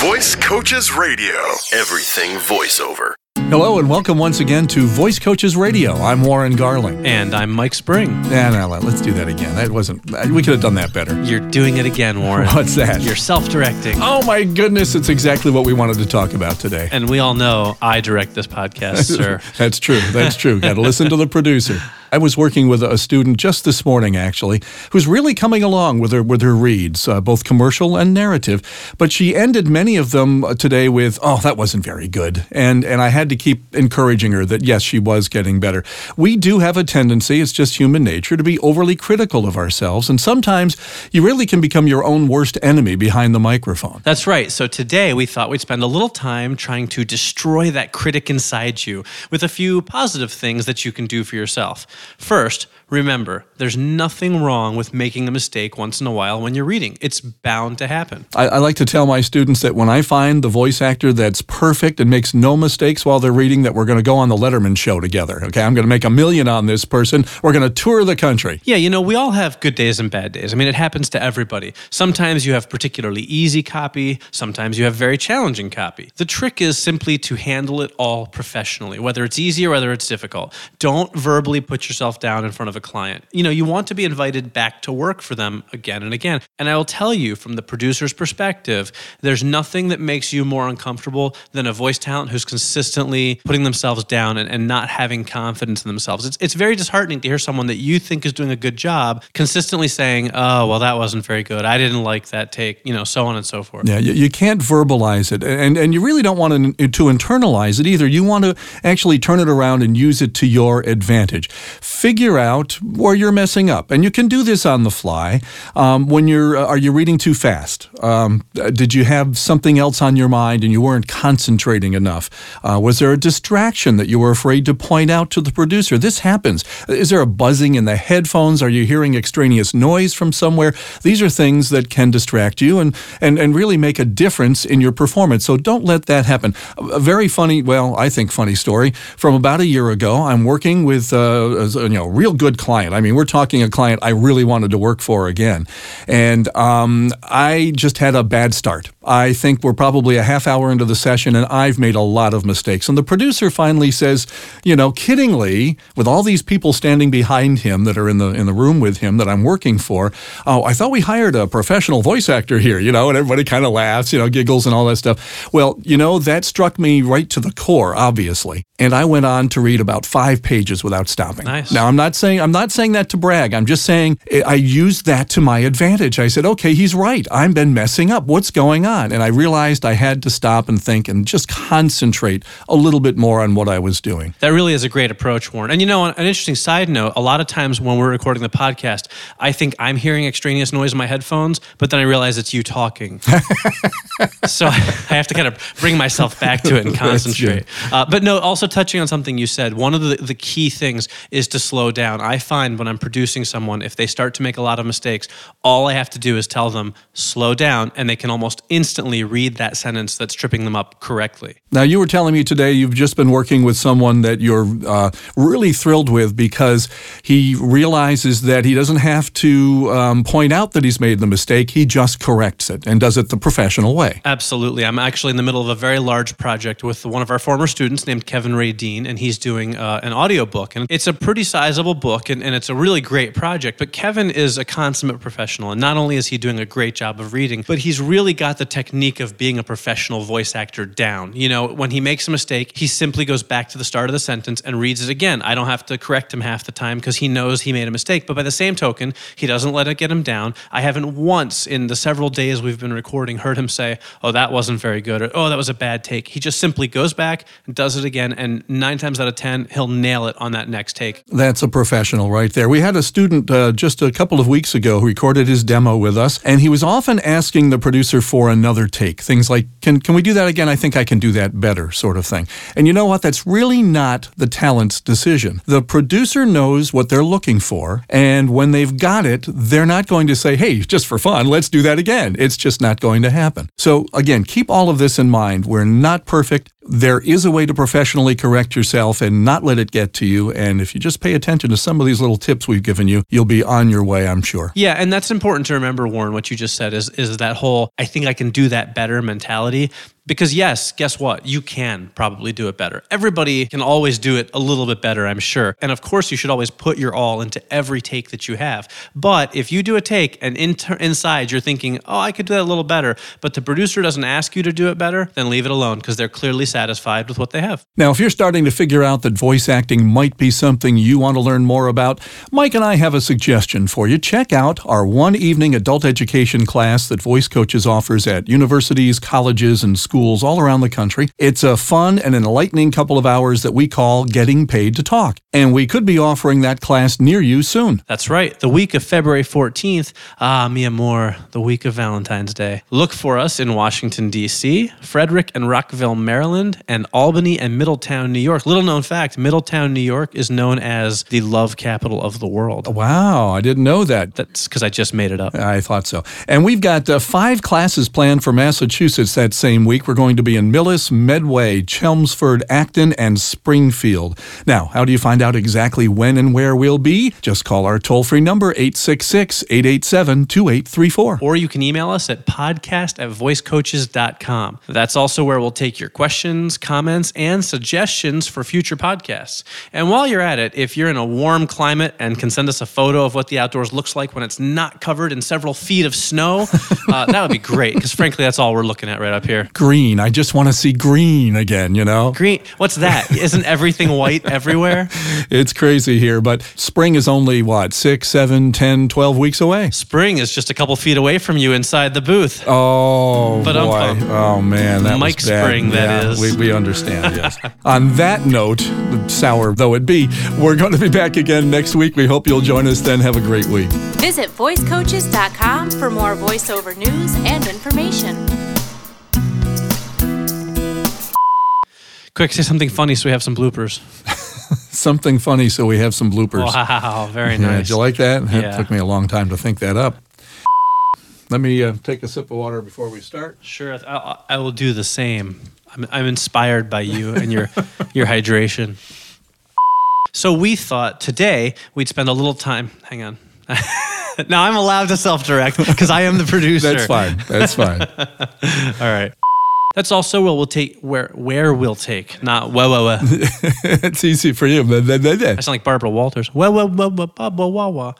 Voice Coaches Radio. Everything voiceover. Hello and welcome once again to Voice Coaches Radio. I'm Warren Garling. And I'm Mike Spring. And uh, let's do that again. That wasn't. Uh, we could have done that better. You're doing it again, Warren. What's that? You're self-directing. Oh my goodness! It's exactly what we wanted to talk about today. And we all know I direct this podcast, sir. That's true. That's true. Got to listen to the producer. I was working with a student just this morning, actually, who's really coming along with her with her reads, uh, both commercial and narrative. But she ended many of them uh, today with, "Oh, that wasn't very good," and and I had to keep encouraging her that yes, she was getting better. We do have a tendency; it's just human nature to be overly critical of ourselves, and sometimes you really can become your own worst enemy behind the microphone. That's right. So today we thought we'd spend a little time trying to destroy that critic inside you with a few positive things that you can do for yourself. First, remember, there's nothing wrong with making a mistake once in a while when you're reading. It's bound to happen. I, I, like to tell my students that when I find the voice actor that's perfect and makes no mistakes while they're reading, that we're going to go on the Letterman show together. Okay, I'm going to make a million on this person. We're going to tour the country. Yeah, you know, we all have good days and bad days. I mean, it happens to everybody. Sometimes you have particularly easy copy, sometimes you have very challenging copy. The trick is simply to handle it all professionally, whether it's easy or whether it's difficult. Don't verbally put yourself down in front of a client. You know, you want to be invited back to work for them again and again. And I will tell you from the producer's perspective, there's nothing that makes you more uncomfortable than a voice talent who's consistently putting themselves down and, and not having confidence in themselves. It's, it's very disheartening to hear someone that you think is doing a good job consistently saying, oh, well, that wasn't very good. I didn't like that take, you know, so on and so forth. Yeah, you, you can't verbalize it. And, and you really don't want to, to internalize it either. You want to actually turn it around and use it to your advantage figure out where you're messing up, and you can do this on the fly. Um, when you're, uh, are you reading too fast? Um, did you have something else on your mind and you weren't concentrating enough? Uh, was there a distraction that you were afraid to point out to the producer? This happens. Is there a buzzing in the headphones? Are you hearing extraneous noise from somewhere? These are things that can distract you and and and really make a difference in your performance. So don't let that happen. A very funny, well, I think funny story from about a year ago. I'm working with uh, you know, real good client. I mean, we're talking a client I really wanted to work for again. And um, I just had a bad start. I think we're probably a half hour into the session and I've made a lot of mistakes. And the producer finally says, you know, kiddingly, with all these people standing behind him that are in the in the room with him that I'm working for, oh, I thought we hired a professional voice actor here, you know, and everybody kind of laughs, you know, giggles and all that stuff. Well, you know, that struck me right to the core, obviously. And I went on to read about five pages without stopping. Nice. Now I'm not saying I'm not saying that to brag. I'm just saying I used that to my advantage. I said, okay, he's right. I've been messing up. What's going on? And I realized I had to stop and think and just concentrate a little bit more on what I was doing. That really is a great approach, Warren. And you know, an interesting side note, a lot of times when we're recording the podcast, I think I'm hearing extraneous noise in my headphones, but then I realize it's you talking. so I have to kind of bring myself back to it and concentrate. Uh, but no, also touching on something you said, one of the, the key things is to slow down. I find when I'm producing someone, if they start to make a lot of mistakes, all I have to do is tell them, slow down, and they can almost instantly read that sentence that's tripping them up correctly. Now, you were telling me today you've just been working with someone that you're uh, really thrilled with because he realizes that he doesn't have to um, point out that he's made the mistake, he just corrects it and does it the professional way. Absolutely. I'm actually in the middle of a very large project with one of our former students named Kevin Ray Dean, and he's doing uh, an audio book. And it's a pretty sizable book, and, and it's a really great project. But Kevin is a consummate professional, and not only is he doing a great job of reading, but he's really got the technique of being a professional voice actor down. You know, when he makes a mistake, he simply goes back to the start of the sentence and reads it again. I don't have to correct him half the time because he knows he made a mistake. But by the same token, he doesn't let it get him down. I haven't once in the several days we've been recording heard him say, oh, that wasn't very good, or oh, that was a bad take. He just simply goes back and does it again. And nine times out of 10, he'll nail it on that next take. That's a professional right there. We had a student uh, just a couple of weeks ago who recorded his demo with us, and he was often asking the producer for another take. Things like, can, can we do that again? I think I can do that better, sort of thing. And you know what? That's really not the talent's decision. The producer knows what they're looking for, and when they've got it, they're not going to say, hey, just for fun, let's do that again. It's just not going to happen. So, again, keep all of this in mind. We're not perfect there is a way to professionally correct yourself and not let it get to you. And if you just pay attention to some of these little tips we've given you, you'll be on your way, I'm sure. Yeah, and that's important to remember, Warren. What you just said is is that whole "I think I can do that better" mentality. Because yes, guess what? You can probably do it better. Everybody can always do it a little bit better, I'm sure. And of course, you should always put your all into every take that you have. But if you do a take and inter- inside you're thinking, "Oh, I could do that a little better," but the producer doesn't ask you to do it better, then leave it alone because they're clearly satisfied with what they have. Now, if you're starting to figure out that voice acting might be something you want to learn more about, Mike and I have a suggestion for you. Check out our one evening adult education class that Voice Coaches offers at universities, colleges, and schools schools all around the country. It's a fun and enlightening couple of hours that we call Getting Paid to Talk. And we could be offering that class near you soon. That's right. The week of February 14th, ah, Mia Moore, the week of Valentine's Day. Look for us in Washington, D.C., Frederick and Rockville, Maryland, and Albany and Middletown, New York. Little known fact Middletown, New York is known as the love capital of the world. Wow, I didn't know that. That's because I just made it up. I thought so. And we've got uh, five classes planned for Massachusetts that same week. We're going to be in Millis, Medway, Chelmsford, Acton, and Springfield. Now, how do you find out exactly when and where we'll be? Just call our toll free number, 866 887 2834. Or you can email us at podcast at voicecoaches.com. That's also where we'll take your questions, comments, and suggestions for future podcasts. And while you're at it, if you're in a warm climate and can send us a photo of what the outdoors looks like when it's not covered in several feet of snow, uh, that would be great because frankly, that's all we're looking at right up here. Green. I just want to see green again, you know? Green. What's that? Isn't everything white everywhere? It's crazy here, but spring is only what, six, seven, ten, twelve weeks away? Spring is just a couple feet away from you inside the booth. Oh, But, boy. oh, man. That Mike was bad. Spring, that yeah, is. We, we understand, yes. On that note, sour though it be, we're going to be back again next week. We hope you'll join us then. Have a great week. Visit voicecoaches.com for more voiceover news and information. Quick, say something funny so we have some bloopers. Something funny, so we have some bloopers. Wow, very Yeah, nice. did you like that? It Yeah. took me a long time to think that up. Let me uh, take a sip of water before we start. Sure, I, I- I will do the same. I'm, I'm inspired by you and your your hydration. So we thought today we'd spend a little time. Hang on. now I'm allowed to self-direct because I am the producer. That's fine. That's fine. All right. That's also where we'll take where where we'll take, not wah wah wah. it's easy for you. I sound like Barbara Walters. Wah wah wah wah wah wah. wah.